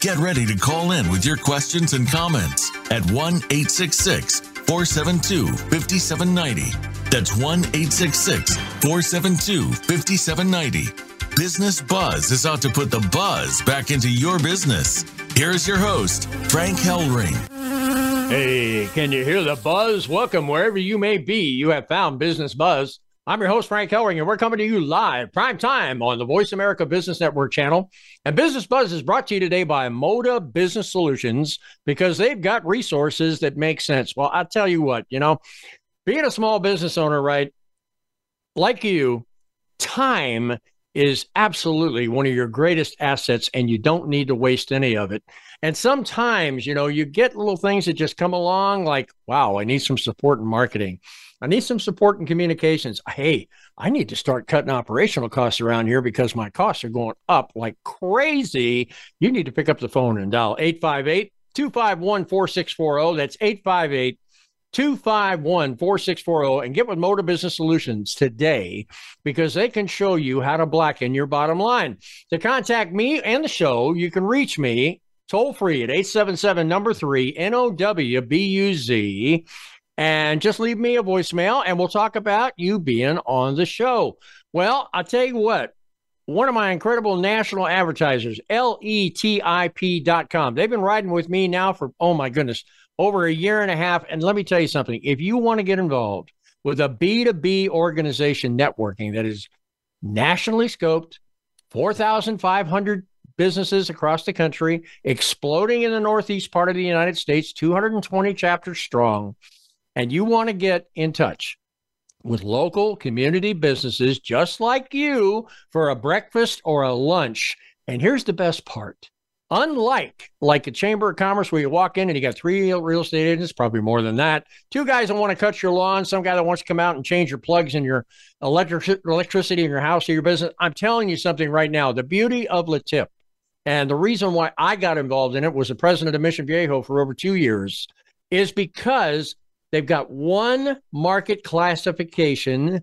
Get ready to call in with your questions and comments at 1 866 472 5790. That's 1 866 472 5790. Business Buzz is out to put the buzz back into your business. Here's your host, Frank Hellring. Hey, can you hear the buzz? Welcome wherever you may be. You have found Business Buzz. I'm your host, Frank Hellring, and we're coming to you live, prime time on the Voice America Business Network channel. And Business Buzz is brought to you today by Moda Business Solutions because they've got resources that make sense. Well, I'll tell you what, you know, being a small business owner, right, like you, time is absolutely one of your greatest assets, and you don't need to waste any of it. And sometimes, you know, you get little things that just come along like, wow, I need some support in marketing. I need some support in communications. Hey, I need to start cutting operational costs around here because my costs are going up like crazy. You need to pick up the phone and dial 858 251 4640. That's 858 251 4640 and get with Moda Business Solutions today because they can show you how to blacken your bottom line. To contact me and the show, you can reach me toll free at 877 number 3 N O W B U Z and just leave me a voicemail and we'll talk about you being on the show. Well, I'll tell you what, one of my incredible national advertisers, letip.com, they've been riding with me now for, oh my goodness, over a year and a half. And let me tell you something if you want to get involved with a B2B organization networking that is nationally scoped, 4,500 businesses across the country, exploding in the Northeast part of the United States, 220 chapters strong and you want to get in touch with local community businesses just like you for a breakfast or a lunch. And here's the best part. Unlike like a chamber of commerce where you walk in and you got three real estate agents, probably more than that, two guys that want to cut your lawn, some guy that wants to come out and change your plugs in your electric electricity in your house or your business. I'm telling you something right now. The beauty of LeTip and the reason why I got involved in it was the president of Mission Viejo for over two years is because They've got one market classification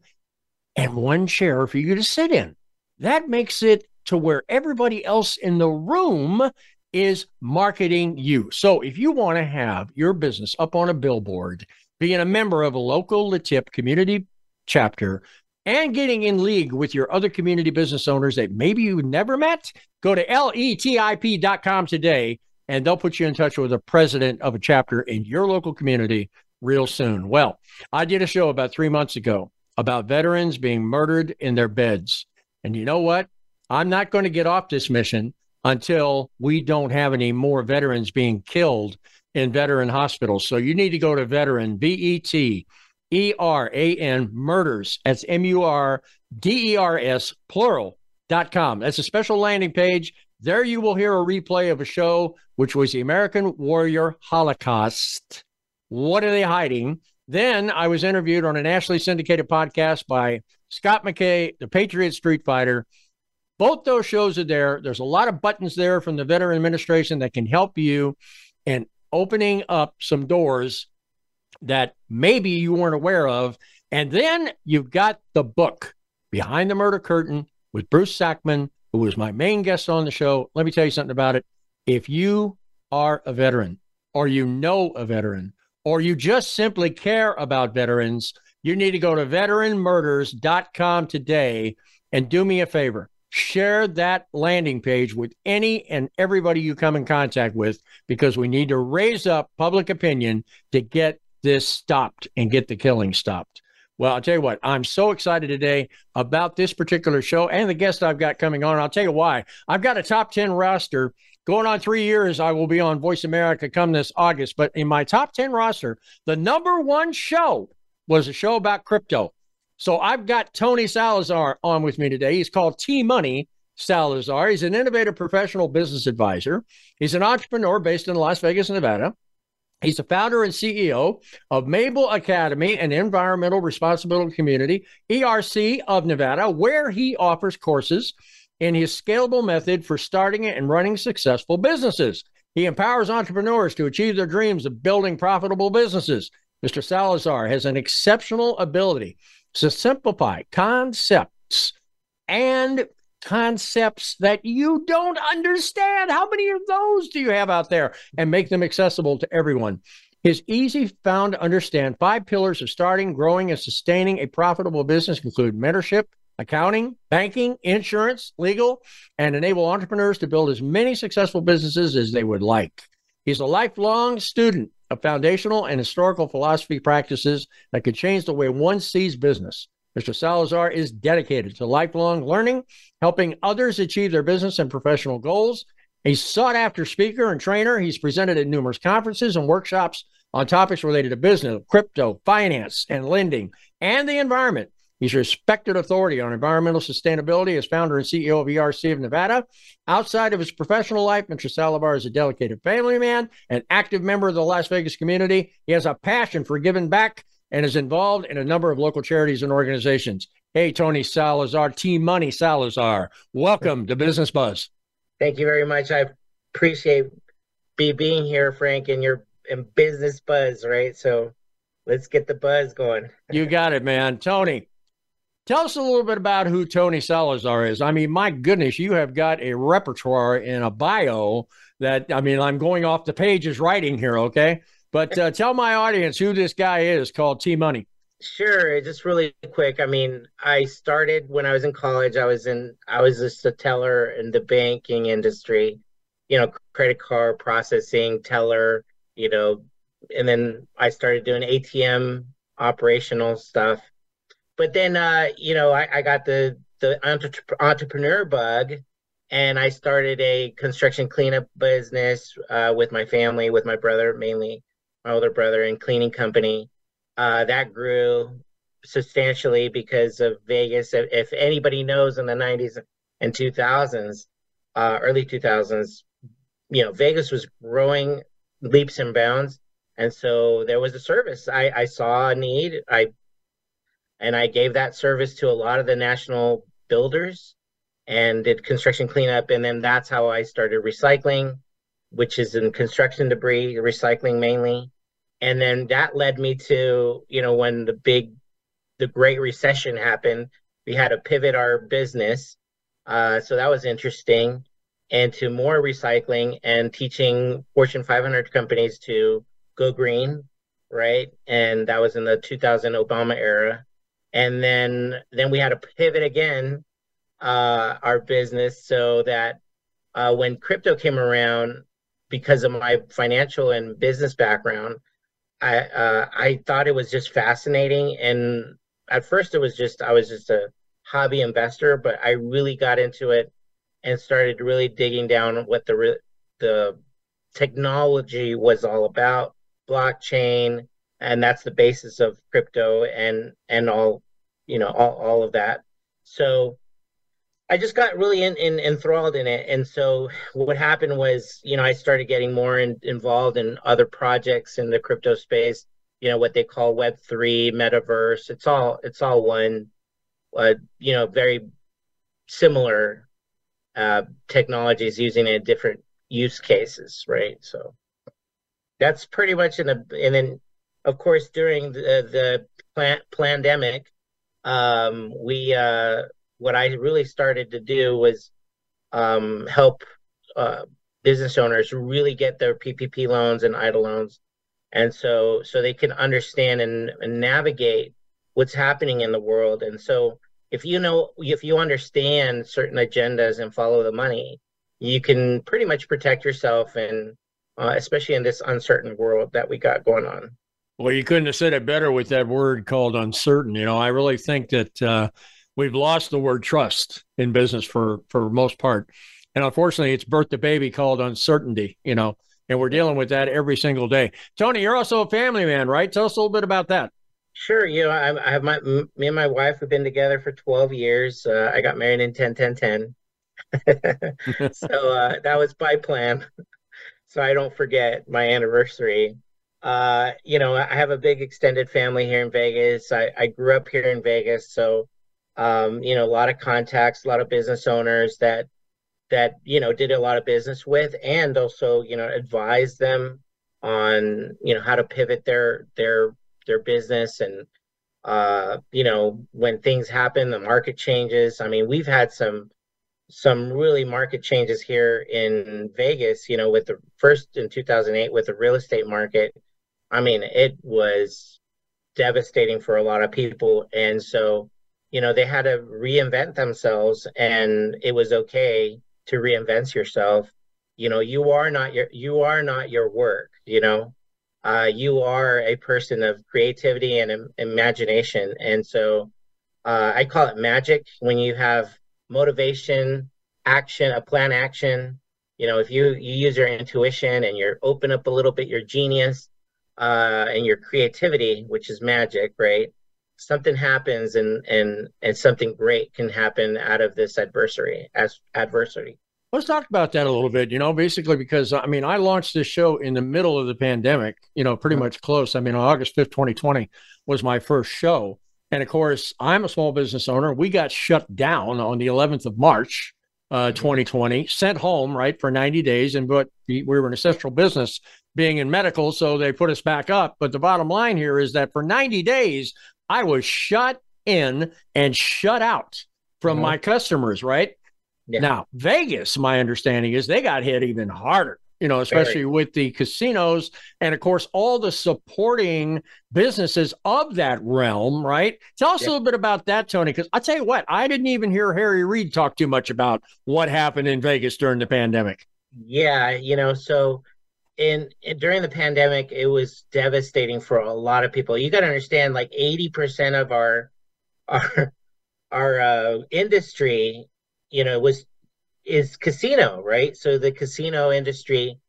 and one chair for you to sit in. That makes it to where everybody else in the room is marketing you. So if you want to have your business up on a billboard, being a member of a local LeTip community chapter, and getting in league with your other community business owners that maybe you never met, go to letip.com today and they'll put you in touch with a president of a chapter in your local community real soon. Well, I did a show about three months ago about veterans being murdered in their beds. And you know what? I'm not going to get off this mission until we don't have any more veterans being killed in veteran hospitals. So you need to go to veteran, V E T E R A N, murders. That's M U R D E R S, plural, dot com. That's a special landing page. There you will hear a replay of a show, which was the American Warrior Holocaust what are they hiding? Then I was interviewed on a nationally syndicated podcast by Scott McKay, the Patriot Street Fighter. Both those shows are there. There's a lot of buttons there from the Veteran Administration that can help you in opening up some doors that maybe you weren't aware of. And then you've got the book, Behind the Murder Curtain, with Bruce Sackman, who was my main guest on the show. Let me tell you something about it. If you are a veteran or you know a veteran or you just simply care about veterans, you need to go to veteranmurders.com today and do me a favor. Share that landing page with any and everybody you come in contact with because we need to raise up public opinion to get this stopped and get the killing stopped. Well, I'll tell you what, I'm so excited today about this particular show and the guest I've got coming on. I'll tell you why. I've got a top 10 roster Going on three years, I will be on Voice America come this August. But in my top 10 roster, the number one show was a show about crypto. So I've got Tony Salazar on with me today. He's called T Money Salazar. He's an innovative professional business advisor. He's an entrepreneur based in Las Vegas, Nevada. He's the founder and CEO of Mabel Academy, an environmental responsibility community, ERC of Nevada, where he offers courses in his scalable method for starting and running successful businesses. He empowers entrepreneurs to achieve their dreams of building profitable businesses. Mr. Salazar has an exceptional ability to simplify concepts and concepts that you don't understand. How many of those do you have out there? And make them accessible to everyone. His easy found to understand five pillars of starting, growing, and sustaining a profitable business include mentorship, accounting, banking, insurance, legal, and enable entrepreneurs to build as many successful businesses as they would like. He's a lifelong student of foundational and historical philosophy practices that could change the way one sees business. Mr. Salazar is dedicated to lifelong learning, helping others achieve their business and professional goals. A sought after speaker and trainer. He's presented at numerous conferences and workshops on topics related to business, crypto, finance, and lending, and the environment. He's a respected authority on environmental sustainability as founder and CEO of ERC of Nevada. Outside of his professional life, Mr. Salazar is a dedicated family man, an active member of the Las Vegas community. He has a passion for giving back and is involved in a number of local charities and organizations. Hey, Tony Salazar, T Money Salazar, welcome to Business Buzz. Thank you very much. I appreciate be being here, Frank, and your in Business Buzz, right? So let's get the buzz going. you got it, man. Tony, tell us a little bit about who Tony Salazar is. I mean, my goodness, you have got a repertoire in a bio that, I mean, I'm going off the pages writing here, okay? But uh, tell my audience who this guy is called T Money. Sure, just really quick. I mean, I started when I was in college. I was in I was just a teller in the banking industry, you know, credit card processing, teller, you know, and then I started doing ATM operational stuff. But then uh, you know, I, I got the the entre- entrepreneur bug and I started a construction cleanup business uh, with my family, with my brother mainly my older brother, and cleaning company. Uh, that grew substantially because of Vegas. If, if, anybody knows in the 90s and 2000s, uh, early 2000s, you know, Vegas was growing leaps and bounds. And so there was a service. I, I saw a need. I and I gave that service to a lot of the national builders and did construction cleanup. And then that's how I started recycling, which is in construction debris, recycling mainly. And then that led me to you know when the big the great recession happened we had to pivot our business. Uh, so that was interesting. And to more recycling and teaching fortune 500 companies to go green right? And that was in the 2000 obama era and then then we had to pivot again uh, our business so that uh, when crypto came around because of my financial and business background I uh, I thought it was just fascinating, and at first it was just I was just a hobby investor, but I really got into it and started really digging down what the the technology was all about, blockchain, and that's the basis of crypto and and all you know all all of that. So I just got really in, in, enthralled in it. And so what happened was, you know, I started getting more in, involved in other projects in the crypto space, you know, what they call web three metaverse. It's all, it's all one, uh, you know, very similar uh, technologies using in different use cases. Right. So that's pretty much in a, and then of course, during the, the pandemic, um, we, uh, what I really started to do was um, help uh, business owners really get their PPP loans and EIDL loans, and so so they can understand and, and navigate what's happening in the world. And so if you know if you understand certain agendas and follow the money, you can pretty much protect yourself and uh, especially in this uncertain world that we got going on. Well, you couldn't have said it better with that word called uncertain. You know, I really think that. Uh, we've lost the word trust in business for for most part. And unfortunately it's birthed a baby called uncertainty you know and we're dealing with that every single day. Tony you're also a family man right? Tell us a little bit about that. Sure. You know i, I have my me and my wife have been together for 12 years. Uh, i got married in 10 10 10 so uh, that was by plan. So i don't forget my anniversary uh, you know, I have a big extended family here in Vegas. I, I grew up here in Vegas, so um, you know, a lot of contacts, a lot of business owners that that you know did a lot of business with, and also you know advised them on you know how to pivot their their their business and uh, you know when things happen, the market changes. I mean, we've had some some really market changes here in Vegas. You know, with the first in 2008 with the real estate market. I mean, it was devastating for a lot of people, and so you know they had to reinvent themselves and it was okay to reinvent yourself. You know you are not your you are not your work you know? Uh, you are a person of creativity and Im- imagination. And so uh, i call it magic when you have motivation action a plan action. You know if you you use your intuition and you're open up a little bit your genius uh, and your creativity which is magic right? Something happens and and and something great can happen out of this adversary as adversity. Let's talk about that a little bit you know basically because i mean i launched this show in the middle of the pandemic you know pretty mm-hmm. much close. I mean august 5th 2020 was my first show. And of course i'm a small business owner. We got shut down on the 11th of march uh, 2020 mm-hmm. sent home right for 90 days. And but we were an essential business being in medical so they put us back up but the bottom line here is that for 90 days I was shut in and shut out from mm-hmm. my customers, right? Yeah. Now, Vegas, my understanding is they got hit even harder, you know, especially Very. with the casinos and, of course, all the supporting businesses of that realm, right? Tell us yeah. a little bit about that, Tony, because I'll tell you what, I didn't even hear Harry Reid talk too much about what happened in Vegas during the pandemic. Yeah, you know, so in, in, during the pandemic it was devastating for a lot of people. You got to understand like 80% of our our our uh, industry you know was is casino right? So the casino industry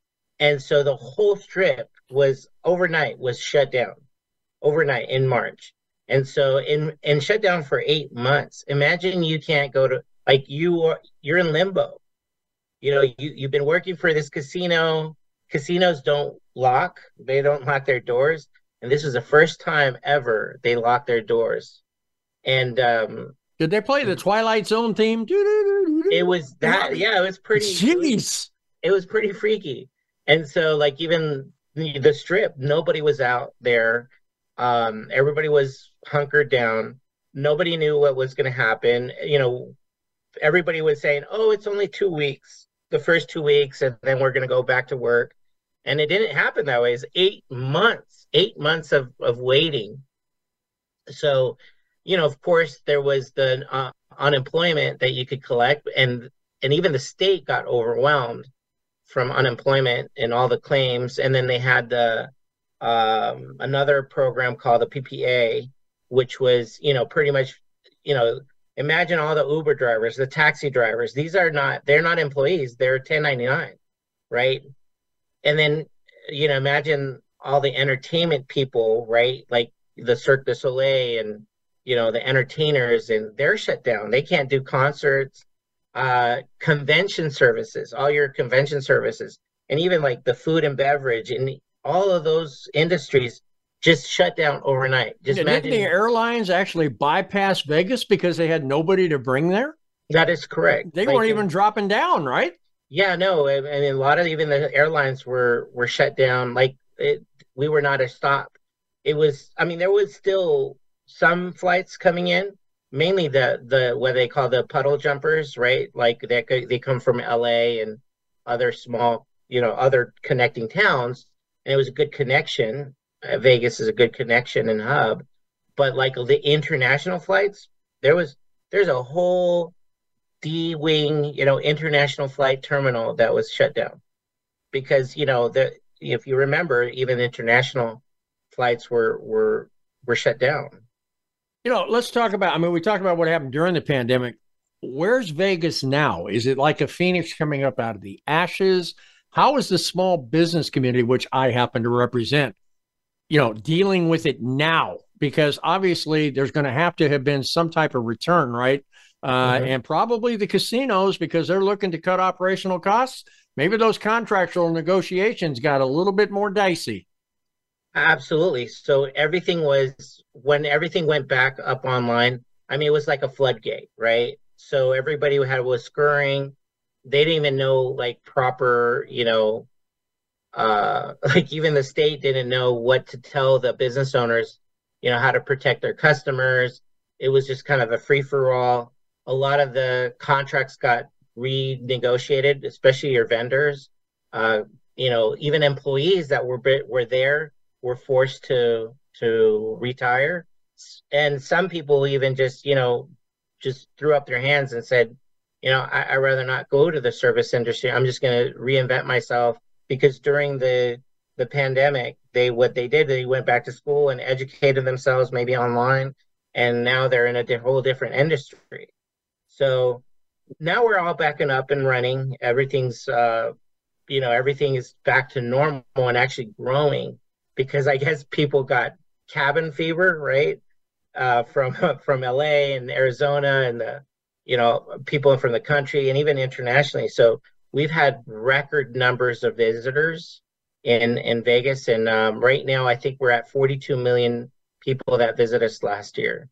and so the whole strip was overnight was shut down overnight in march. And so in and shut down for eight months. Imagine you can't go to like you are you're in limbo. You know you, you've been working for this casino casinos don't lock they don't lock their doors and this was the first time ever they locked their doors. And um did they play the twilight zone theme? It was that yeah it was pretty jeez. It was pretty freaky. And so like even the strip nobody was out there. Um everybody was hunkered down. Nobody knew what was going to happen. You know everybody was saying oh it's only two weeks the first two weeks and then we're going to go back to work and it didn't happen that way. It's eight months, eight months of, of waiting. So, you know, of course, there was the uh, unemployment that you could collect, and and even the state got overwhelmed from unemployment and all the claims. And then they had the um, another program called the PPA, which was, you know, pretty much, you know, imagine all the Uber drivers, the taxi drivers. These are not, they're not employees. They're 1099, right? And then you know imagine all the entertainment people right? Like the cirque du soleil and you know the entertainers and they're shut down. They can't do concerts uh convention services all your convention services. And even like the food and beverage and all of those industries just shut down overnight. Just yeah, imagine didn't the airlines actually bypass vegas because they had nobody to bring there? That is correct. They like, weren't even dropping down right yeah, no, I mean a lot of even the airlines were were shut down. Like it, we were not a stop. It was, I mean, there was still some flights coming in, mainly the the what they call the puddle jumpers, right? Like they they come from LA and other small, you know, other connecting towns, and it was a good connection. Uh, Vegas is a good connection and hub, but like the international flights, there was there's a whole D wing, you know, international flight terminal that was shut down because you know the if you remember, even international flights were were were shut down. You know, let's talk about. I mean, we talked about what happened during the pandemic. Where's Vegas now? Is it like a phoenix coming up out of the ashes? How is the small business community, which I happen to represent, you know, dealing with it now? Because obviously, there's going to have to have been some type of return, right? Uh, mm-hmm. and probably the casinos because they're looking to cut operational costs. Maybe those contractual negotiations got a little bit more dicey. Absolutely. So everything was when everything went back up online. I mean, it was like a floodgate, right? So everybody who had was scurrying. They didn't even know like proper, you know, uh, like even the state didn't know what to tell the business owners, you know, how to protect their customers. It was just kind of a free for all. A lot of the contracts got renegotiated, especially your vendors. Uh, you know, even employees that were were there were forced to to retire, and some people even just you know just threw up their hands and said, you know, I, would rather not go to the service industry. I'm just going to reinvent myself because during the the pandemic, they what they did, they went back to school and educated themselves maybe online, and now they're in a whole different industry. So now we're all backing up and running. Everything's uh, you know, everything is back to normal and actually growing because I guess people got cabin fever, right? Uh, from from LA and Arizona and the you know people from the country and even internationally. So we've had record numbers of visitors in in Vegas, and um, right now I think we're at 42 million people that visit us last year.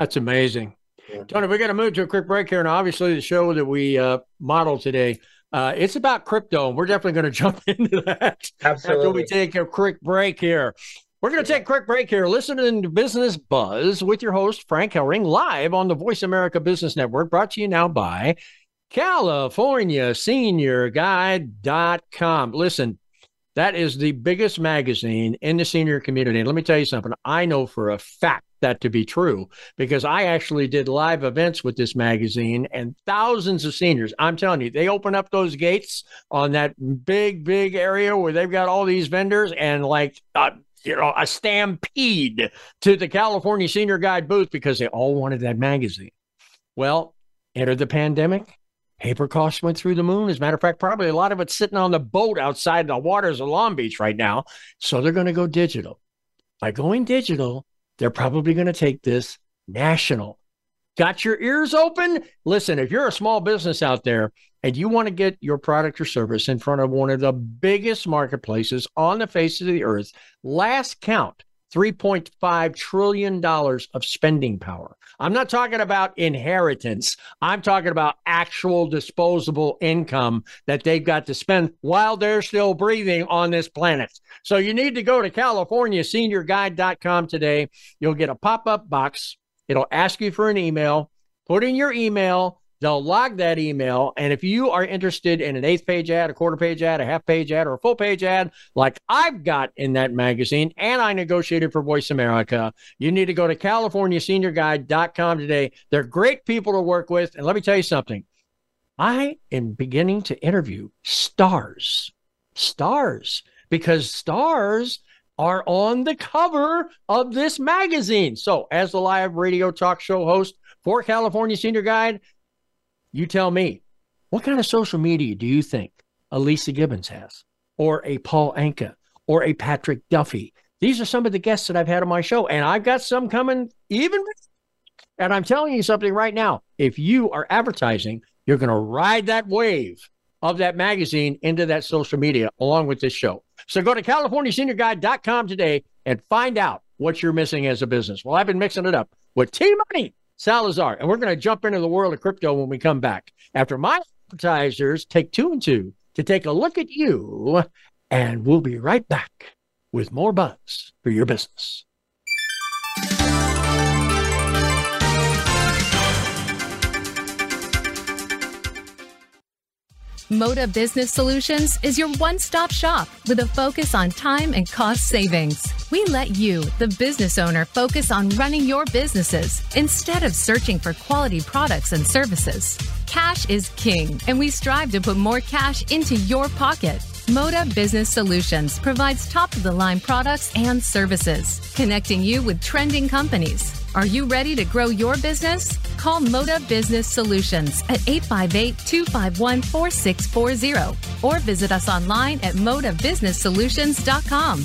That's amazing. Yeah. Tony, we got to move to a quick break here, and obviously the show that we uh, model today uh, it's about crypto, and we're definitely going to jump into that Absolutely. after we take a quick break here. We're going to take a quick break here. Listening to Business Buzz with your host, Frank Hellring, live on the Voice America Business Network, brought to you now by California Senior Guide.com. Listen, that is the biggest magazine in the senior community. And let me tell you something I know for a fact that to be true because I actually did live events with this magazine and thousands of seniors. I'm telling you, they open up those gates on that big, big area where they've got all these vendors and like, uh, you know, a stampede to the California Senior Guide booth because they all wanted that magazine. Well, entered the pandemic. Paper costs went through the moon. As a matter of fact, probably a lot of it's sitting on the boat outside the waters of Long Beach right now. So they're going to go digital. By going digital, they're probably going to take this national. Got your ears open? Listen, if you're a small business out there and you want to get your product or service in front of one of the biggest marketplaces on the face of the earth, last count, $3.5 trillion of spending power. I'm not talking about inheritance. I'm talking about actual disposable income that they've got to spend while they're still breathing on this planet. So you need to go to CaliforniaSeniorGuide.com today. You'll get a pop up box. It'll ask you for an email. Put in your email They'll log that email. And if you are interested in an eighth page ad, a quarter page ad, a half page ad, or a full page ad, like I've got in that magazine, and I negotiated for Voice America, you need to go to CaliforniaSeniorGuide.com today. They're great people to work with. And let me tell you something I am beginning to interview stars, stars, because stars are on the cover of this magazine. So, as the live radio talk show host for California Senior Guide, you tell me, what kind of social media do you think Leeza Gibbons has, or a Paul Anka, or a Patrick Duffy? These are some of the guests that I've had on my show, and I've got some coming even. And I'm telling you something right now. If you are advertising, you're going to ride that wave of that magazine into that social media along with this show. So go to CaliforniaSeniorGuide.com today and find out what you're missing as a business. Well, I've been mixing it up with T Money Salazar. And we're going to jump into the world of crypto when we come back. After my advertisers take two and two to take a look at you, and we'll be right back with more buzz for your business. Moda Business Solutions is your one stop shop with a focus on time and cost savings. We let you, the business owner, focus on running your businesses instead of searching for quality products and services. Cash is king, and we strive to put more cash into your pocket. Moda Business Solutions provides top of the line products and services, connecting you with trending companies. Are you ready to grow your business? Call Moda Business Solutions at 858 251 4640 or visit us online at modabusinesssolutions.com.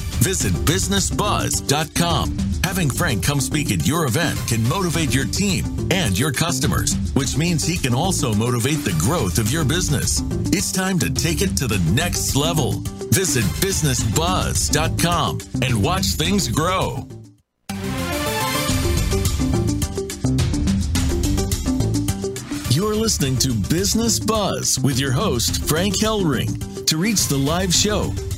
Visit businessbuzz.com. Having Frank come speak at your event can motivate your team and your customers, which means he can also motivate the growth of your business. It's time to take it to the next level. Visit businessbuzz.com and watch things grow. You're listening to Business Buzz with your host, Frank Hellring. To reach the live show,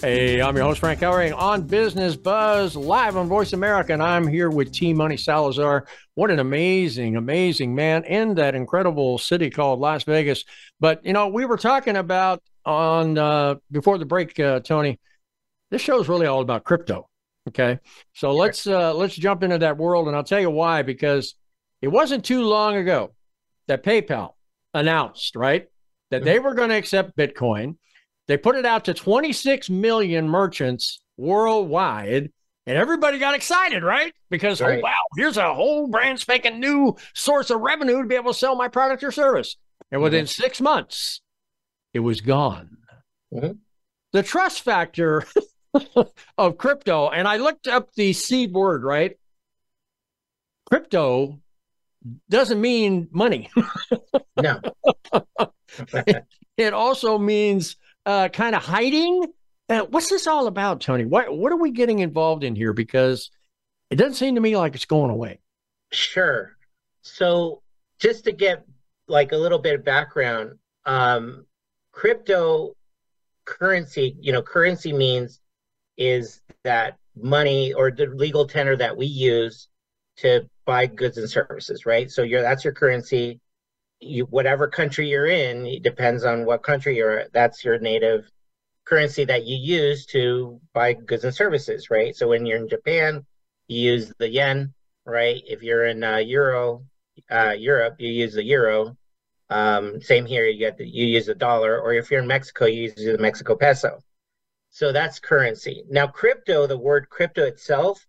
Hey, I'm your host, Frank Hellring on Business Buzz, live on Voice America, and I'm here with T Money Salazar. What an amazing, amazing man in that incredible city called Las Vegas. But, you know, we were talking about on uh, before the break, uh, Tony, this show is really all about crypto. Okay. So let's uh, let's jump into that world, and I'll tell you why, because it wasn't too long ago that PayPal announced, right, that they were going to accept Bitcoin they put it out to 26 million merchants worldwide, and everybody got excited, right? Because, oh, right. oh, wow, here's a whole brand spanking new source of revenue to be able to sell my product or service. And within mm-hmm. six months, it was gone. Mm-hmm. The trust factor of crypto, and I looked up the seed word, right? Crypto doesn't mean money. no. it, it also means uh, kind of hiding. Uh, what's this all about, Tony? What what are we getting involved in here? Because it doesn't seem to me like it's going away. Sure. So just to get like a little bit of background, um, crypto currency, you know, currency means is that money or the legal tender that we use to buy goods and services, right? So you're that's your currency you whatever country you're in it depends on what country you're that's your native currency that you use to buy goods and services right? So when you're in japan you use the yen right? If you're in uh, euro uh, europe you use the euro. Um, same here you get the, you use the dollar or if you're in mexico you use the mexico peso. So that's currency. Now crypto the word crypto itself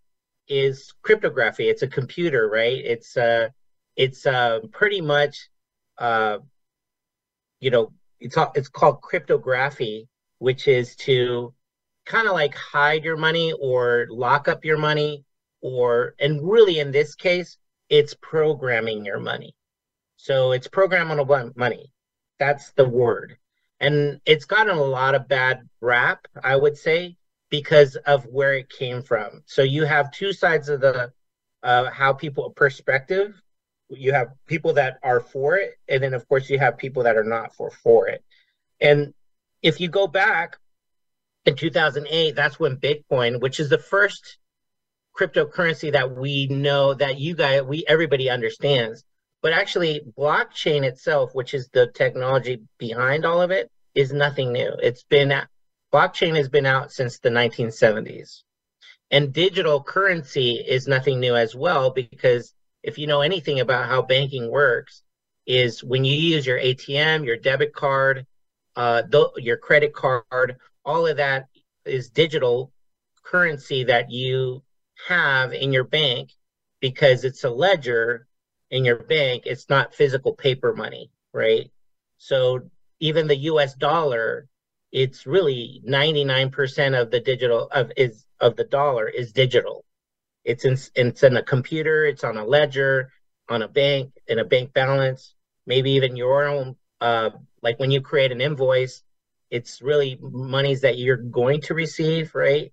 is cryptography. It's a computer right? It's uh it's uh pretty much uh, you know, it's it's called cryptography, which is to kind of like hide your money or lock up your money, or and really in this case, it's programming your money. So it's programmable money. That's the word. And it's gotten a lot of bad rap, I would say, because of where it came from. So you have two sides of the uh, how people perspective you have people that are for it and then of course you have people that are not for for it and if you go back in 2008 that's when bitcoin which is the first cryptocurrency that we know that you guys we everybody understands but actually blockchain itself which is the technology behind all of it is nothing new. It's been blockchain has been out since the 1970s. And digital currency is nothing new as well because if you know anything about how banking works is when you use your ATM, your debit card, uh, your credit card, all of that is digital currency that you have in your bank because it's a ledger in your bank. It's not physical paper money, right? So even the US dollar, it's really 99% of the digital of is of the dollar is digital. It's in it's in a computer, it's on a ledger, on a bank, in a bank balance, maybe even your own uh, like when you create an invoice, it's really monies that you're going to receive, right?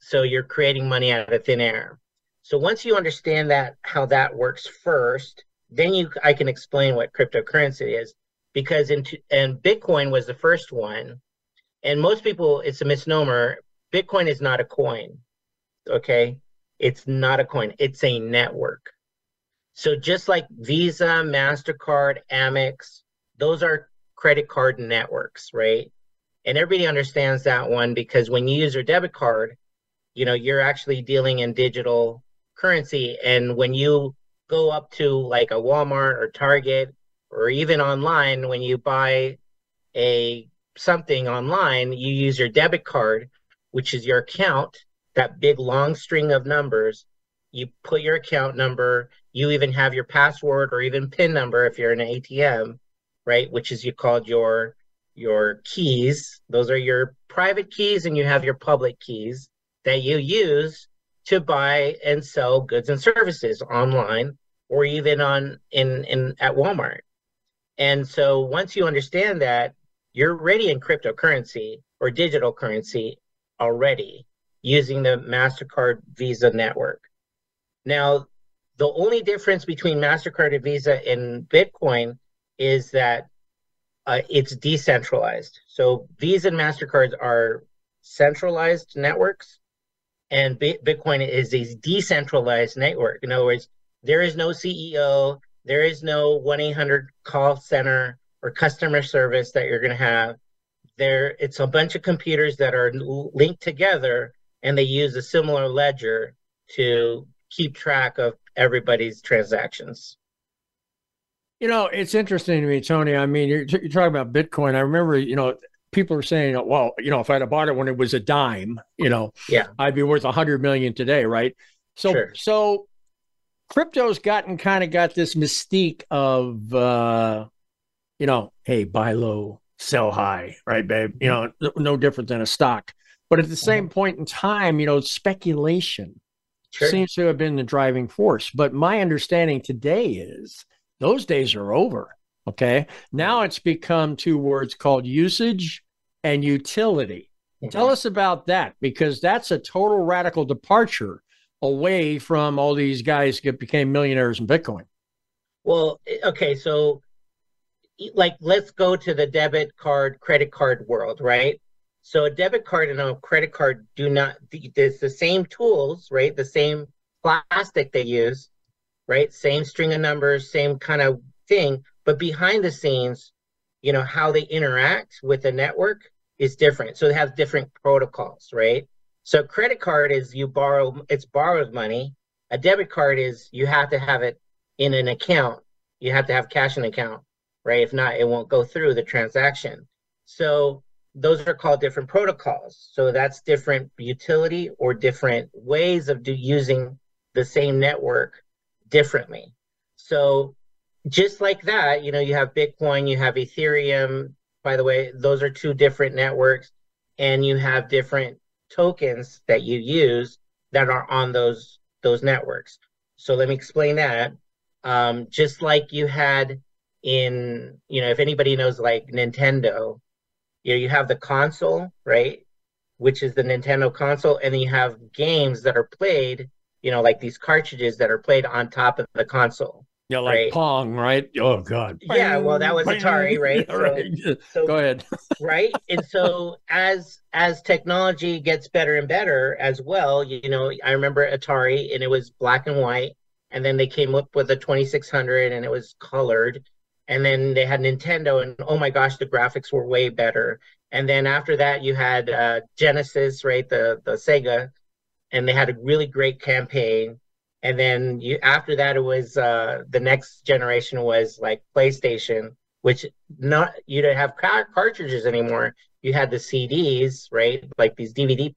So you're creating money out of thin air. So once you understand that how that works first, then you I can explain what cryptocurrency is because in and Bitcoin was the first one, and most people it's a misnomer. Bitcoin is not a coin, okay? It's not a coin. It's a network. So just like Visa, Mastercard, Amex, those are credit card networks, right? And everybody understands that one because when you use your debit card, you know you're actually dealing in digital currency, and when you go up to like a Walmart or Target or even online when you buy a something online, you use your debit card, which is your account, that big long string of numbers. You put your account number, you even have your password or even PIN number if you're in an ATM, right? Which is you called your your keys. Those are your private keys, and you have your public keys that you use to buy and sell goods and services online or even on in in at Walmart. And so once you understand that, you're ready in cryptocurrency or digital currency already using the MasterCard Visa network. Now, the only difference between MasterCard and Visa and Bitcoin is that uh, it's decentralized. So Visa and MasterCards are centralized networks, and Bitcoin is a decentralized network. In other words, there is no CEO, there is no 1 800 call center or customer service that you're going to have. There, it's a bunch of computers that are linked together and they use a similar ledger to keep track of everybody's transactions. You know, it's interesting to me, Tony. I mean, you're, you're talking about Bitcoin. I remember, you know, people are saying, well, you know, if I'd have bought it when it was a dime, you know, yeah, I'd be worth a hundred million today, right? So, sure. so crypto's gotten kind of got this mystique of uh you know hey buy low sell high right babe you know no different than a stock but at the same mm-hmm. point in time you know speculation sure. seems to have been the driving force but my understanding today is those days are over okay now it's become two words called usage and utility mm-hmm. tell us about that because that's a total radical departure away from all these guys that became millionaires in Bitcoin? Well, okay, so like let's go to the debit card, credit card world, right? So a debit card and a credit card do not it's the same tools, right? The same plastic they use, right? Same string of numbers, same kind of thing, but behind the scenes, you know, how they interact with the network is different. So they have different protocols, right? So credit card is you borrow, it's borrowed money. A debit card is you have to have it in an account. You have to have cash in account, right? If not, it won't go through the transaction. So those are called different protocols. So that's different utility or different ways of do, using the same network differently. So just like that, you know, you have Bitcoin, you have Ethereum. By the way, those are two different networks, and you have different tokens that you use that are on those those networks. So let me explain that. Um, just like you had in, you know, if anybody knows like Nintendo, you know, you have the console, right? Which is the Nintendo console, and then you have games that are played, you know, like these cartridges that are played on top of the console. Yeah, like right? Pong, right? Oh God. Yeah, well, that was Atari, right? So, right. So, Go ahead. right, and so as as technology gets better and better as well, you know, I remember Atari, and it was black and white, and then they came up with a 2600, and it was colored, and then they had Nintendo, and oh my gosh, the graphics were way better. And then after that, you had uh, Genesis, right, the the Sega, and they had a really great campaign. And then you after that, it was uh, the next generation was like PlayStation, which not you didn't have car- cartridges anymore. You had the CDs, right, like these DVD,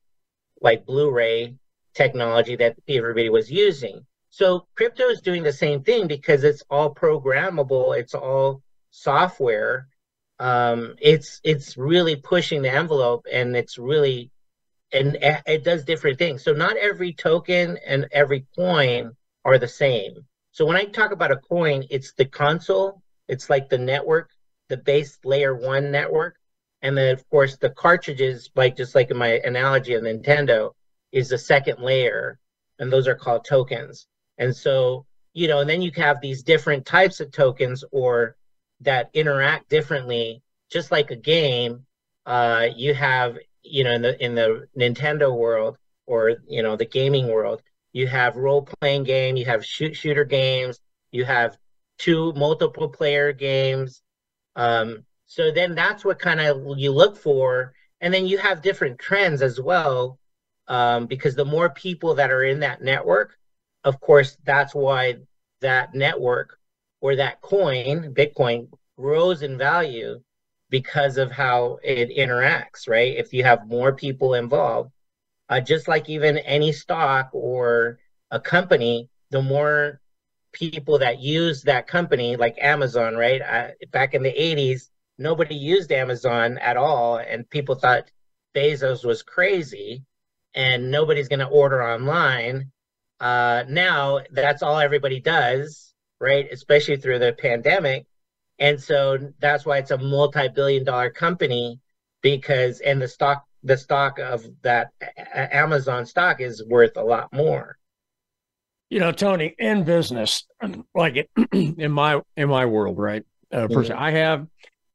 like Blu-ray technology that everybody was using. So crypto is doing the same thing because it's all programmable, it's all software. Um, it's it's really pushing the envelope, and it's really and it does different things. So not every token and every coin are the same. So when I talk about a coin, it's the console, it's like the network, the base layer one network, and then of course the cartridges, like just like in my analogy of Nintendo, is the second layer, and those are called tokens. And so, you know, and then you have these different types of tokens or that interact differently, just like a game. Uh, you have, you know, in the in the Nintendo world or you know the gaming world, you have role playing game, you have shoot shooter games, you have two multiple player games. Um, so then that's what kind of you look for, and then you have different trends as well, um, because the more people that are in that network, of course, that's why that network or that coin, Bitcoin, grows in value because of how it interacts, right? If you have more people involved, uh, just like even any stock or a company, the more people that use that company, like Amazon, right? Uh, back in the 80s, nobody used Amazon at all, and people thought Bezos was crazy and nobody's going to order online. Uh, now that's all everybody does, right? Especially through the pandemic. And so that's why it's a multi-billion dollar company because and the stock the stock of that Amazon stock is worth a lot more. You know, Tony, in business, like in my in my world, right? Uh, mm-hmm. I have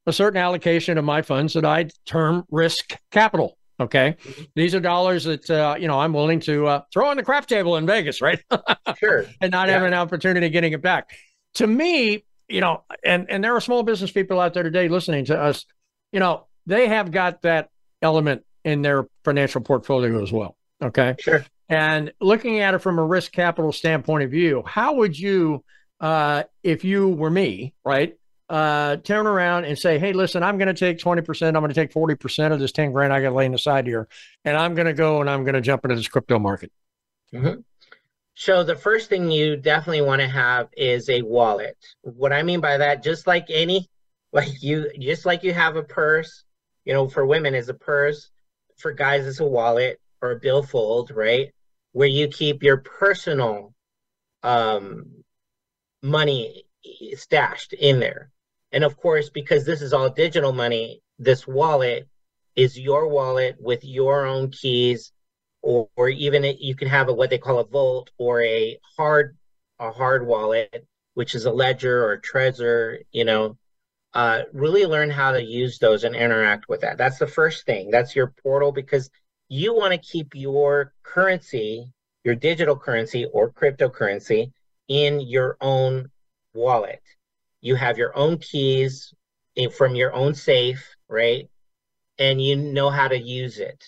a certain allocation of my funds that I term risk capital. Okay. Mm-hmm. These are dollars that, uh, you know, I'm willing to uh, throw on the crap table in Vegas, right? sure. and not yeah. have an opportunity getting it back. To me, you know, and, and there are small business people out there today listening to us, you know, they have got that element in their financial portfolio as well. Okay. Sure. And looking at it from a risk capital standpoint of view, how would you, uh, if you were me, right, uh, turn around and say, hey, listen, I'm going to take 20%, I'm going to take 40% of this 10 grand I got laying aside here, and I'm going to go and I'm going to jump into this crypto market? Mm-hmm. So the first thing you definitely want to have is a wallet. What I mean by that, just like any, like you, just like you have a purse, you know, for women is a purse, for guys it's a wallet or a billfold, right? Where you keep your personal um, money stashed in there. And of course, because this is all digital money, this wallet is your wallet with your own keys, or, or even you can have a what they call a vault or a hard a hard wallet, which is a ledger or a Trezor. You know, uh, really learn how to use those and interact with that. That's the first thing. That's your portal because you want to keep your currency, your digital currency or cryptocurrency, in your own wallet you have your own keys from your own safe, right? And you know how to use it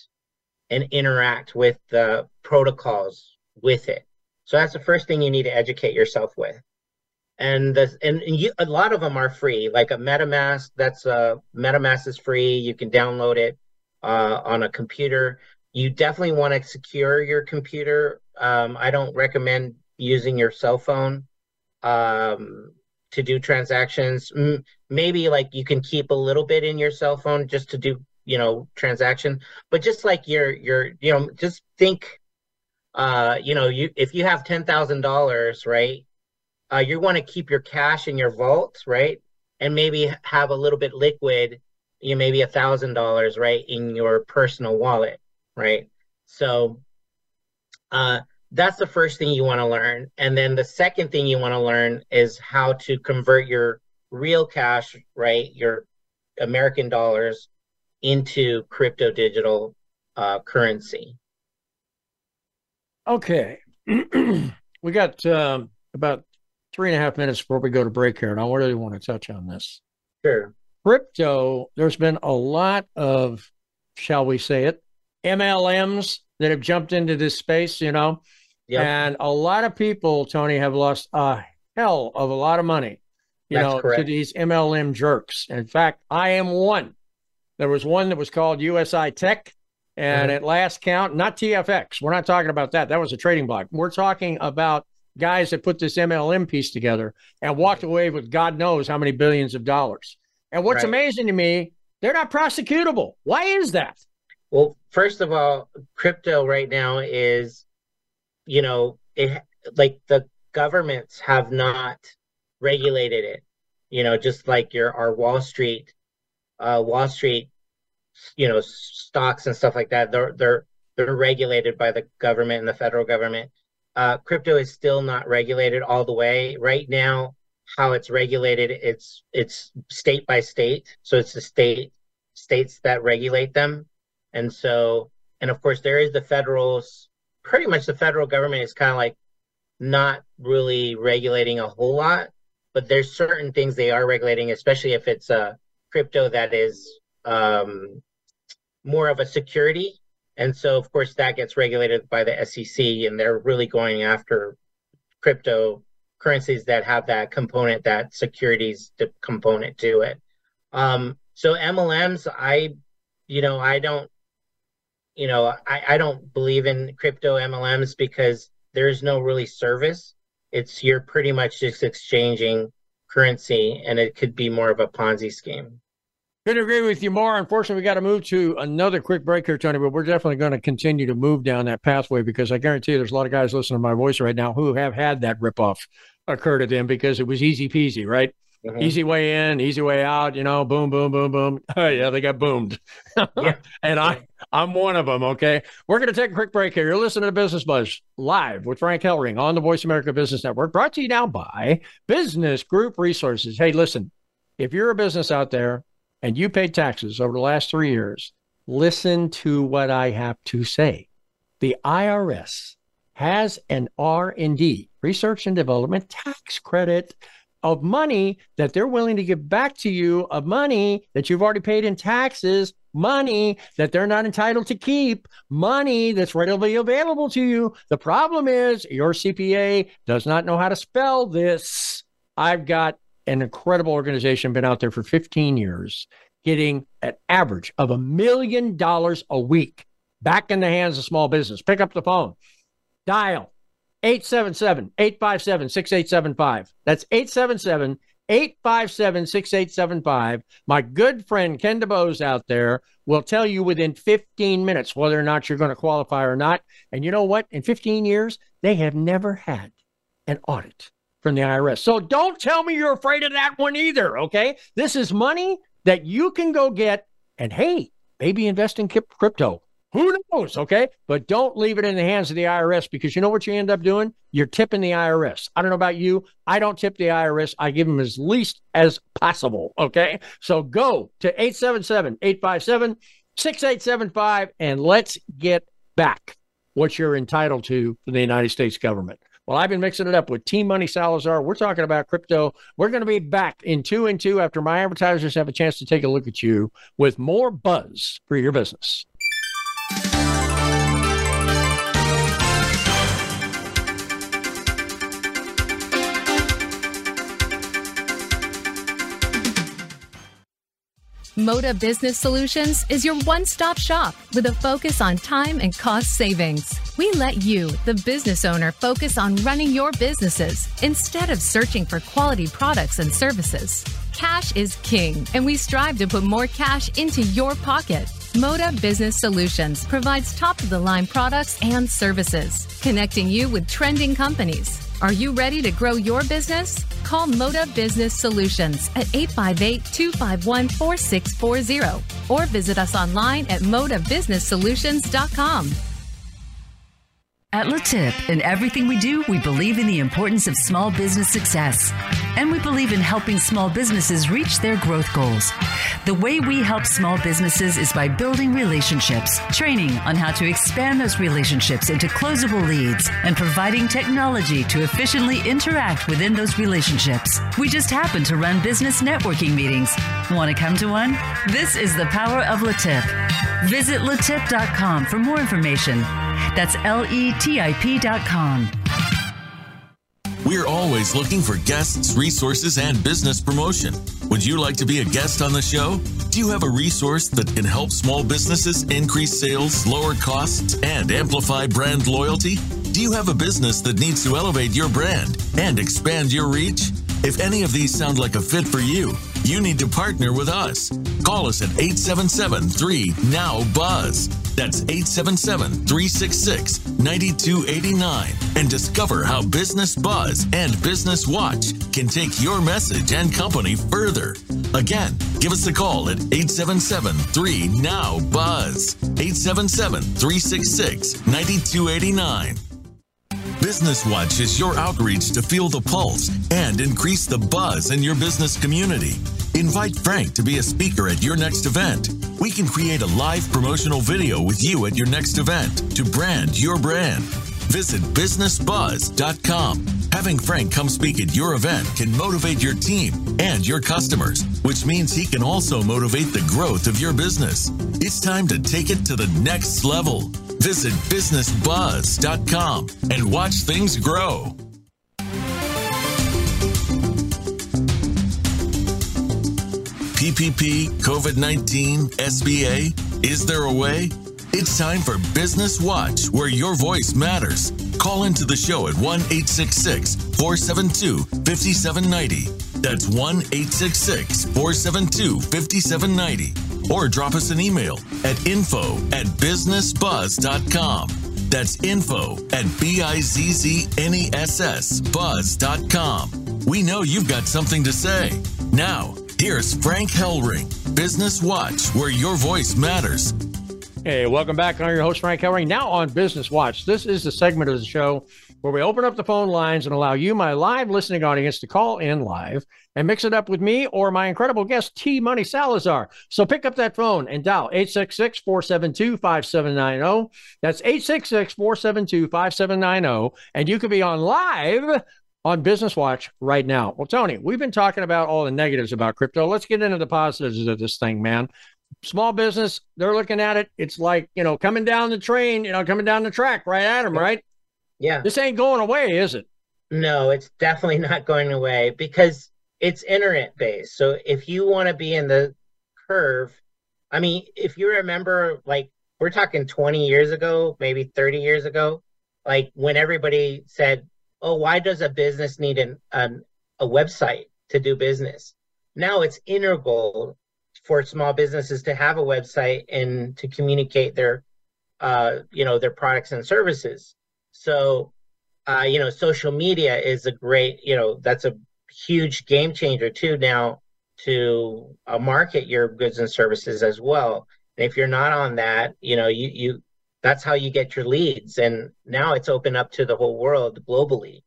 and interact with the protocols with it. So that's the first thing you need to educate yourself with. And the and, you, a lot of them are free, like a MetaMask. That's a MetaMask is free. You can download it uh, on a computer. You definitely want to secure your computer. Um, I don't recommend using your cell phone. Um, to do transactions. Maybe like you can keep a little bit in your cell phone just to do, you know, transaction. But just like your your, you know, just think, uh, you know, you if you have ten thousand dollars, right? Uh, you want to keep your cash in your vault, right? And maybe have a little bit liquid, you know, maybe a thousand dollars, right, in your personal wallet, right? So, uh, that's the first thing you want to learn. And then the second thing you want to learn is how to convert your real cash, right? Your American dollars into crypto digital uh, currency. Okay. we got um, about three and a half minutes before we go to break here, and I really want to touch on this. Sure. Crypto, there's been a lot of, shall we say it, MLMs that have jumped into this space, you know, Yep. and a lot of people, Tony, have lost a hell of a lot of money, you That's know, to these MLM jerks. In fact, I am one. There was one that was called USI Tech, and Mhm. at last count, not TFX. We're not talking about that. That was a trading block. We're talking about guys that put this MLM piece together and walked away with God knows how many billions of dollars. And what's Right. amazing to me, they're not prosecutable. Why is that? Well, first of all, crypto right now is, you know, it like the governments have not regulated it. You know, just like your our Wall Street, uh, Wall Street, you know, stocks and stuff like that. They're they're they're regulated by the government and the federal government. Uh, crypto is still not regulated all the way right now. How it's regulated, it's it's state by state. So it's the state states that regulate them. And so, and of course, there is the federals, pretty much the federal government is kind of like not really regulating a whole lot, but there's certain things they are regulating, especially if it's a crypto that is um, more of a security. And so, of course, that gets regulated by the SEC, and they're really going after crypto currencies that have that component, that securities component to it. Um, so MLMs, I, you know, I don't, you know, I, I don't believe in crypto MLMs because there's no really service. It's you're pretty much just exchanging currency, and it could be more of a Ponzi scheme. Couldn't agree with you more. Unfortunately, we got to move to another quick break here, Tony, but we're definitely going to continue to move down that pathway because I guarantee you there's a lot of guys listening to my voice right now who have had that ripoff occur to them because it was easy peasy, right? Mhm. Easy way in, easy way out, you know, boom, boom, boom, boom. Oh, yeah, they got boomed. Yeah. and I, I'm one of them. Okay. We're going to take a quick break here. You're listening to Business Buzz live with Frank Hellring on the Voice America Business Network, brought to you now by Business Group Resources. Hey, listen, if you're a business out there and you paid taxes over the last three years, listen to what I have to say. The IRS has an R&D, research and development tax credit of money that they're willing to give back to you of money that you've already paid in taxes, money that they're not entitled to keep, money that's readily available to you. The problem is your CPA does not know how to spell this. I've got an incredible organization, been out there for 15 years, getting an average of a million dollars a week back in the hands of small business. Pick up the phone, dial 877 857 6875. That's 877 857 6875. My good friend Ken DeBose out there will tell you within 15 minutes whether or not you're going to qualify or not. And you know what? In 15 years, they have never had an audit from the IRS. So don't tell me you're afraid of that one either. Okay. This is money that you can go get and hey, maybe invest in crypto. Who knows? Okay. But don't leave it in the hands of the IRS because you know what you end up doing? You're tipping the IRS. I don't know about you. I don't tip the IRS. I give them as least as possible. Okay. So go to 877 857 6875 and let's get back what you're entitled to from the United States government. Well, I've been mixing it up with T Money Salazar. We're talking about crypto. We're going to be back in two and two after my advertisers have a chance to take a look at you with more buzz for your business. Moda Business Solutions is your one stop shop with a focus on time and cost savings. We let you, the business owner, focus on running your businesses instead of searching for quality products and services. Cash is king, and we strive to put more cash into your pocket. Moda Business Solutions provides top of the line products and services, connecting you with trending companies. Are you ready to grow your business? Call Moda Business Solutions at 858 251 4640 or visit us online at modabusinesssolutions.com. At LeTip, in everything we do, we believe in the importance of small business success. And we believe in helping small businesses reach their growth goals. The way we help small businesses is by building relationships, training on how to expand those relationships into closable leads, and providing technology to efficiently interact within those relationships. We just happen to run business networking meetings. Want to come to one? This is the power of LeTip. Visit letip.com for more information. That's L E T I P.com. We're always looking for guests, resources, and business promotion. Would you like to be a guest on the show? Do you have a resource that can help small businesses increase sales, lower costs, and amplify brand loyalty? Do you have a business that needs to elevate your brand and expand your reach? If any of these sound like a fit for you, you need to partner with us. Call us at 877 3 NOW BUZZ. That's 877 366 9289 and discover how Business Buzz and Business Watch can take your message and company further. Again, give us a call at 877 3 NOW BUZZ. 877 366 9289. Business Watch is your outreach to feel the pulse and increase the buzz in your business community. Invite Frank to be a speaker at your next event. We can create a live promotional video with you at your next event to brand your brand. Visit businessbuzz.com. Having Frank come speak at your event can motivate your team and your customers, which means he can also motivate the growth of your business. It's time to take it to the next level. Visit businessbuzz.com and watch things grow. PPP, COVID 19, SBA? Is there a way? It's time for Business Watch, where your voice matters. Call into the show at 1 866 472 5790. That's 1 866 472 5790. Or drop us an email at info at businessbuzz.com. That's info at B I Z Z N E S S buzz.com. We know you've got something to say. Now, here's Frank Hellring, Business Watch, where your voice matters. Hey, welcome back. I'm your host, Frank Hellring. Now on Business Watch. This is the segment of the show where we open up the phone lines and allow you, my live listening audience, to call in live and mix it up with me or my incredible guest, T Money Salazar. So pick up that phone and dial 866 472 5790. That's 866 472 5790. And you could be on live on Business Watch right now. Well, Tony, we've been talking about all the negatives about crypto. Let's get into the positives of this thing, man small business, they're looking at it. It's like, you know, coming down the train, you know, coming down the track right at them, right? Yeah. This ain't going away, is it? No, it's definitely not going away because it's internet based. So if you want to be in the curve, I mean, if you remember, like, we're talking 20 years ago, maybe 30 years ago, like when everybody said, oh, why does a business need an, an a website to do business? Now it's integral for small businesses to have a website and to communicate their uh, you know their products and services so uh, you know social media is a great you know that's a huge game changer too now to uh, market your goods and services as well and if you're not on that you know you you that's how you get your leads. And now it's open up to the whole world globally.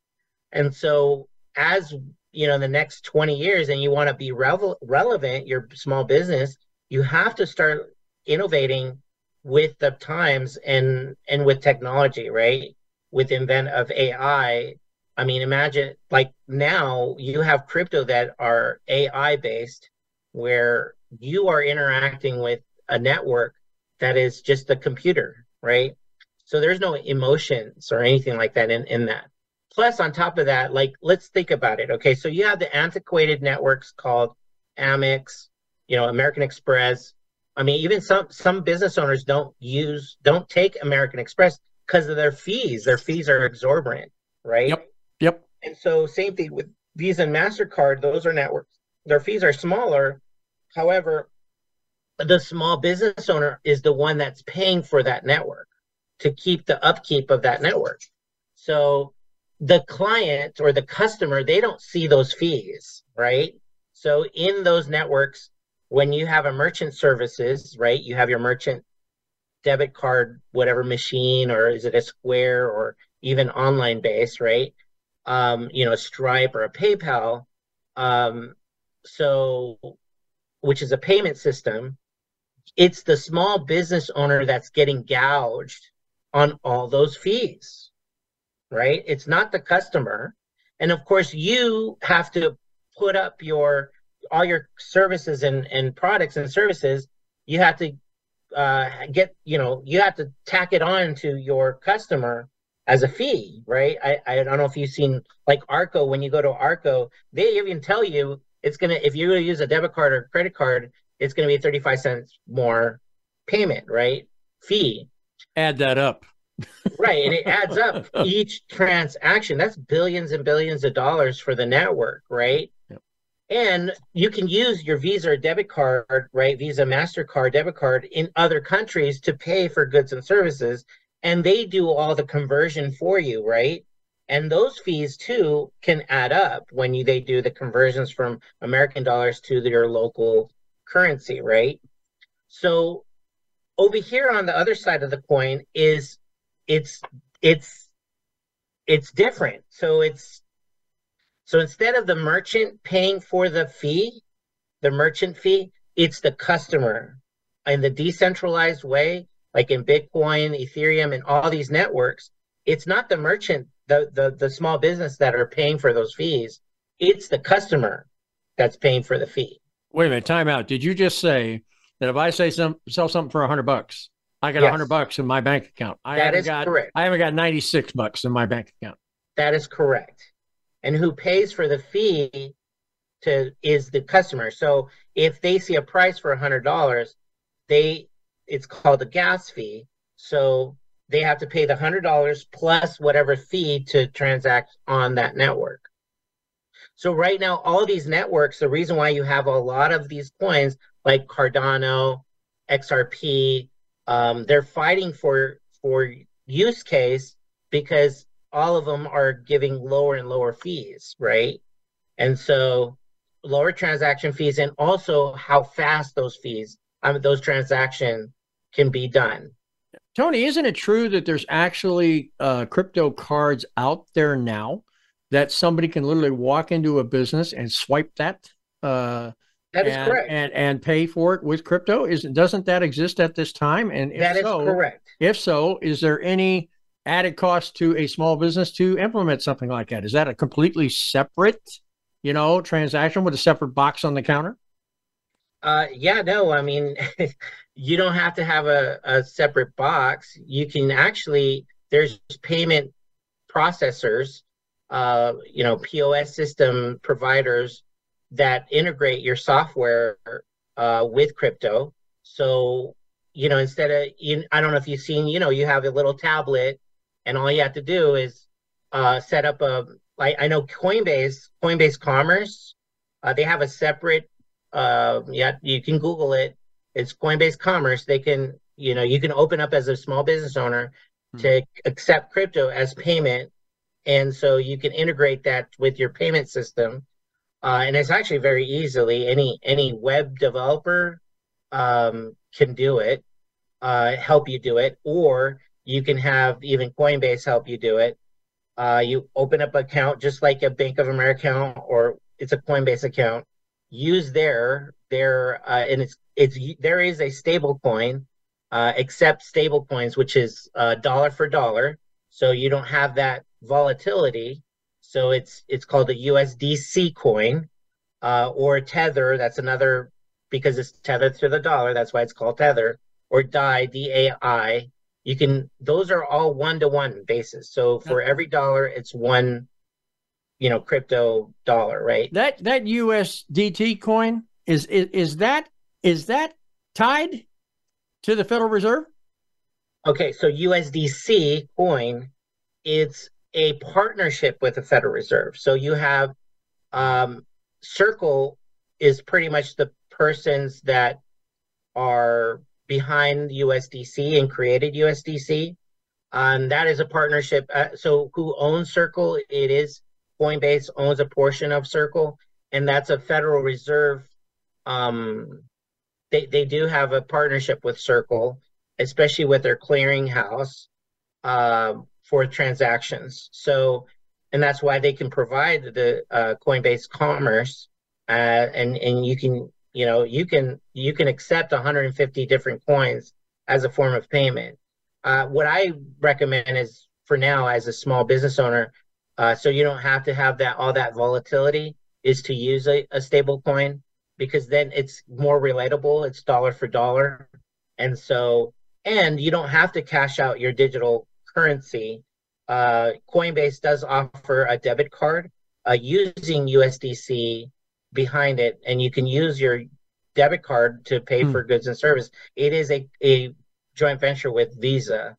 And so as you know the next 20 years and you want to be revel- relevant your small business you have to start innovating with the times and and with technology right? With invent of ai i. Mean imagine like now you have crypto that are ai based where you are interacting with a network that is just a computer right? So there's no emotions or anything like that in in that. Plus on top of that like let's think about it okay? So you have the antiquated networks called amex you know american express. I mean even some some business owners don't use don't take american express because of their fees. Their fees are exorbitant right? Yep yep. And so same thing with visa and mastercard. Those are networks. Their fees are smaller. However the small business owner is the one that's paying for that network to keep the upkeep of that network so the client or the customer they don't see those fees right so in those networks when you have a merchant services right you have your merchant debit card, whatever machine, or is it a Square or even online based, right? Um, you know, Stripe or a PayPal. Um, so, which is a payment system. It's the small business owner that's getting gouged on all those fees, right? It's not the customer. And of course, you have to put up your all your services and, and products and services. You have to uh, get, you know, you have to tack it on to your customer as a fee, right? I, I don't know if you've seen like Arco, when you go to Arco, they even tell you it's to, if to use a debit card or credit card, it's going to be 35 cents more payment, right? Fee. Add that up. right. And it adds up each transaction. That's billions and billions of dollars for the network, right? Yep. And you can use your Visa or debit card, right? Visa, MasterCard, debit card in other countries to pay for goods and services. And they do all the conversion for you, right? And those fees too can add up when you, they do the conversions from American dollars to their local currency, right? So over here on the other side of the coin is it's it's it's different. So it's so instead of the merchant paying for the fee, the merchant fee, it's the customer in the decentralized way, like in Bitcoin, Ethereum, and all these networks. It's not the merchant, the, the, the small business that are paying for those fees. It's the customer that's paying for the fee. Wait a minute, time out. Did you just say that if I say some sell something for a hundred bucks, I got a yes. hundred bucks in my bank account? I that is got, correct. I haven't got ninety six bucks in my bank account. That is correct and who pays for the fee to is the customer. So if they see a price for a hundred dollars, they it's called a gas fee. So they have to pay the hundred dollars plus whatever fee to transact on that network. So right now, all these networks, the reason why you have a lot of these coins like Cardano, XRP, um, they're fighting for for use case because all of them are giving lower and lower fees, right? And so lower transaction fees and also how fast those fees, I mean, those transactions can be done. Tony, isn't it true that there's actually uh, crypto cards out there now that somebody can literally walk into a business and swipe that? Uh, that is and, correct. And and pay for it with crypto. Is doesn't that exist at this time? And if that is so, correct. If so, is there any added cost to a small business to implement something like that? Is that a completely separate, you know, transaction with a separate box on the counter? Uh, yeah, no, I mean, you don't have to have a, a separate box. You can actually, there's payment processors, uh, you know, POS system providers that integrate your software uh, with crypto. So, you know, instead of, you, I don't know if you've seen, you know, you have a little tablet and all you have to do is uh, set up a. I, I know Coinbase, Coinbase Commerce, uh, they have a separate. Uh, yeah, you can Google it. It's Coinbase Commerce. They can, you know, you can open up as a small business owner hmm. to accept crypto as payment, and so you can integrate that with your payment system. Uh, and it's actually very easily any any web developer um, can do it, uh, help you do it, or you can have even Coinbase help you do it. Uh, you open up an account just like a Bank of America account or it's a Coinbase account. Use their their uh, and it's it's there is a stable coin, uh, accept stable coins, which is uh, dollar for dollar. So you don't have that volatility. So it's it's called a USDC coin uh, or Tether. That's another because it's tethered to the dollar. That's why it's called Tether or DAI D A I you can those are all one to one basis so for every dollar it's one you know crypto dollar right that that usdt coin is is, is that is that tied to the federal reserve okay so usdc coin it's a partnership with the federal reserve so you have um circle is pretty much the persons that are behind USDC and created USDC. Um, that is a partnership. Uh, so, who owns Circle? It is Coinbase owns a portion of Circle, and that's a Federal Reserve. Um, they they do have a partnership with Circle, especially with their clearinghouse uh, for transactions. So, and that's why they can provide the uh, Coinbase Commerce, uh, and and you can you know you can you can accept 150 different coins as a form of payment. Uh, what I recommend is for now as a small business owner, uh, so you don't have to have that all that volatility, is to use a, a stable coin because then it's more relatable. It's dollar for dollar, and so and you don't have to cash out your digital currency. Uh, Coinbase does offer a debit card uh, using USDC behind it, and you can use your debit card to pay hmm. for goods and service. It is a, a joint venture with Visa,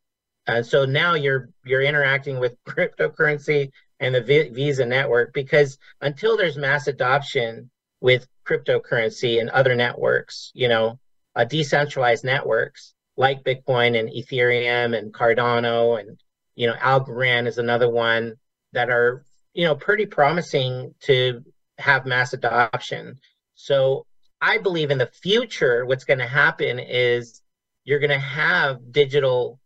and so now you're you're interacting with cryptocurrency and the v- Visa network because until there's mass adoption with cryptocurrency and other networks, you know, uh, decentralized networks, like Bitcoin and Ethereum and Cardano and you know Algorand is another one that are you know pretty promising to have mass adoption. So I believe in the future, what's going to happen is you're going to have digital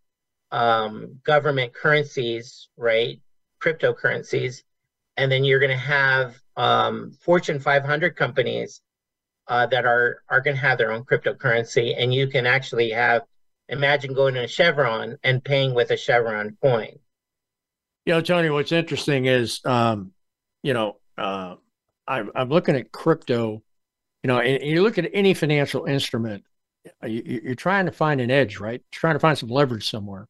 um, government currencies, right? Cryptocurrencies, and then you're going to have um, Fortune 500 companies uh, that are are going to have their own cryptocurrency, and you can actually have imagine going to a Chevron and paying with a Chevron coin. You know, Tony, what's interesting is, um, you know, uh, I'm, I'm looking at crypto, you know, and, and you look at any financial instrument, uh, you, are trying to find an edge, right? You're trying to find some leverage somewhere.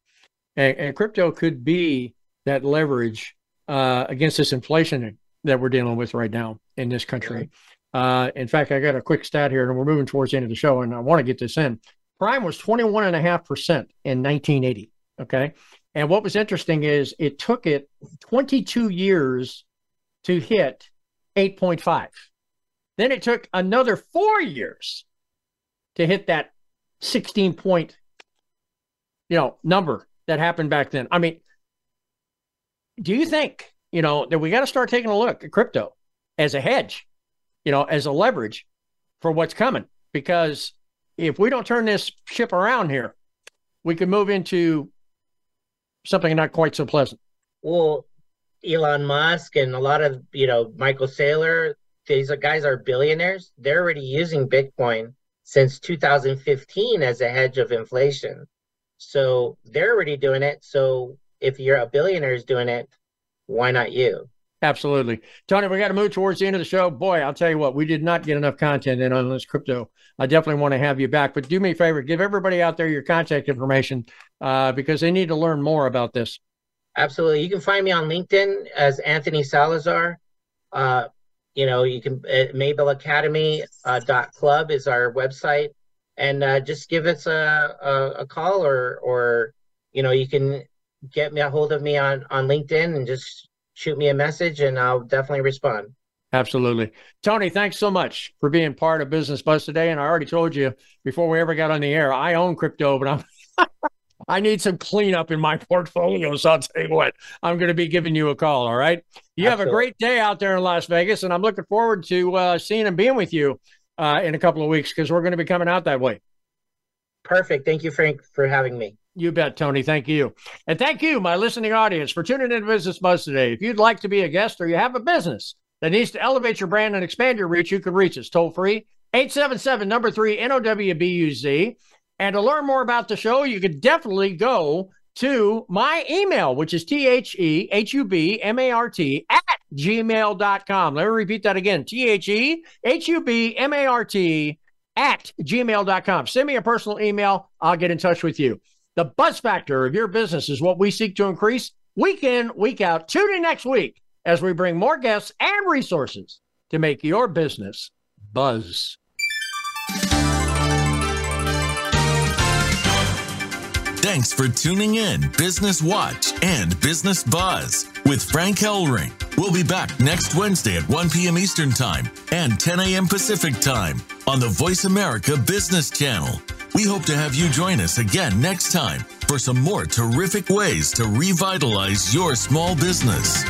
And, and crypto could be that leverage uh, against this inflation that we're dealing with right now in this country. Uh, in fact, I got a quick stat here, and we're moving towards the end of the show, and I want to get this in. Prime was 21.5% in 1980. Okay. And what was interesting is it took it 22 years to hit 8.5. Then it took another four years to hit that 16 point, you know, number that happened back then. I mean, do you think, you know, that we got to start taking a look at crypto as a hedge, you know, as a leverage for what's coming? Because if we don't turn this ship around here, we could move into something not quite so pleasant. Well, Elon Musk and a lot of, you know, Michael Saylor, these guys are billionaires. They're already using Bitcoin since 2015 as a hedge of inflation. So they're already doing it. So if you're a billionaire is doing it, why not you? Absolutely. Tony, we got to move towards the end of the show. Boy, I'll tell you what, we did not get enough content in on this crypto. I definitely want to have you back, but do me a favor, give everybody out there your contact information uh, because they need to learn more about this. Absolutely. You can find me on LinkedIn as Anthony Salazar. Uh, you know, you can, uh, Mabel Academy uh, dot club is our website. And uh, just give us a, a, a call or, or, you know, you can get me a hold of me on, on LinkedIn and just shoot me a message and I'll definitely respond. Absolutely. Tony, thanks so much for being part of Business Buzz today. And I already told you before we ever got on the air, I own crypto, but I'm I need some cleanup in my portfolio. So I'll tell you what, I'm going to be giving you a call. All right. You Absolutely. have a great day out there in Las Vegas, and I'm looking forward to uh, seeing and being with you uh, in a couple of weeks because we're going to be coming out that way. Perfect. Thank you, Frank, for having me. You bet, Tony. Thank you. And thank you, my listening audience, for tuning in to Business Buzz today. If you'd like to be a guest or you have a business that needs to elevate your brand and expand your reach, you can reach us toll free 877 number three NOWBUZ. And to learn more about the show, you could definitely go to my email, which is T H E H U B M A R T at gmail.com. Let me repeat that again T H E H U B M A R T at gmail.com. Send me a personal email. I'll get in touch with you. The buzz factor of your business is what we seek to increase week in, week out. Tune in next week as we bring more guests and resources to make your business buzz. Thanks for tuning in Business Watch and Business Buzz with Frank Hellring. We'll be back next Wednesday at 1 p.m. Eastern Time and 10 a.m. Pacific Time on the Voice America Business Channel. We hope to have you join us again next time for some more terrific ways to revitalize your small business.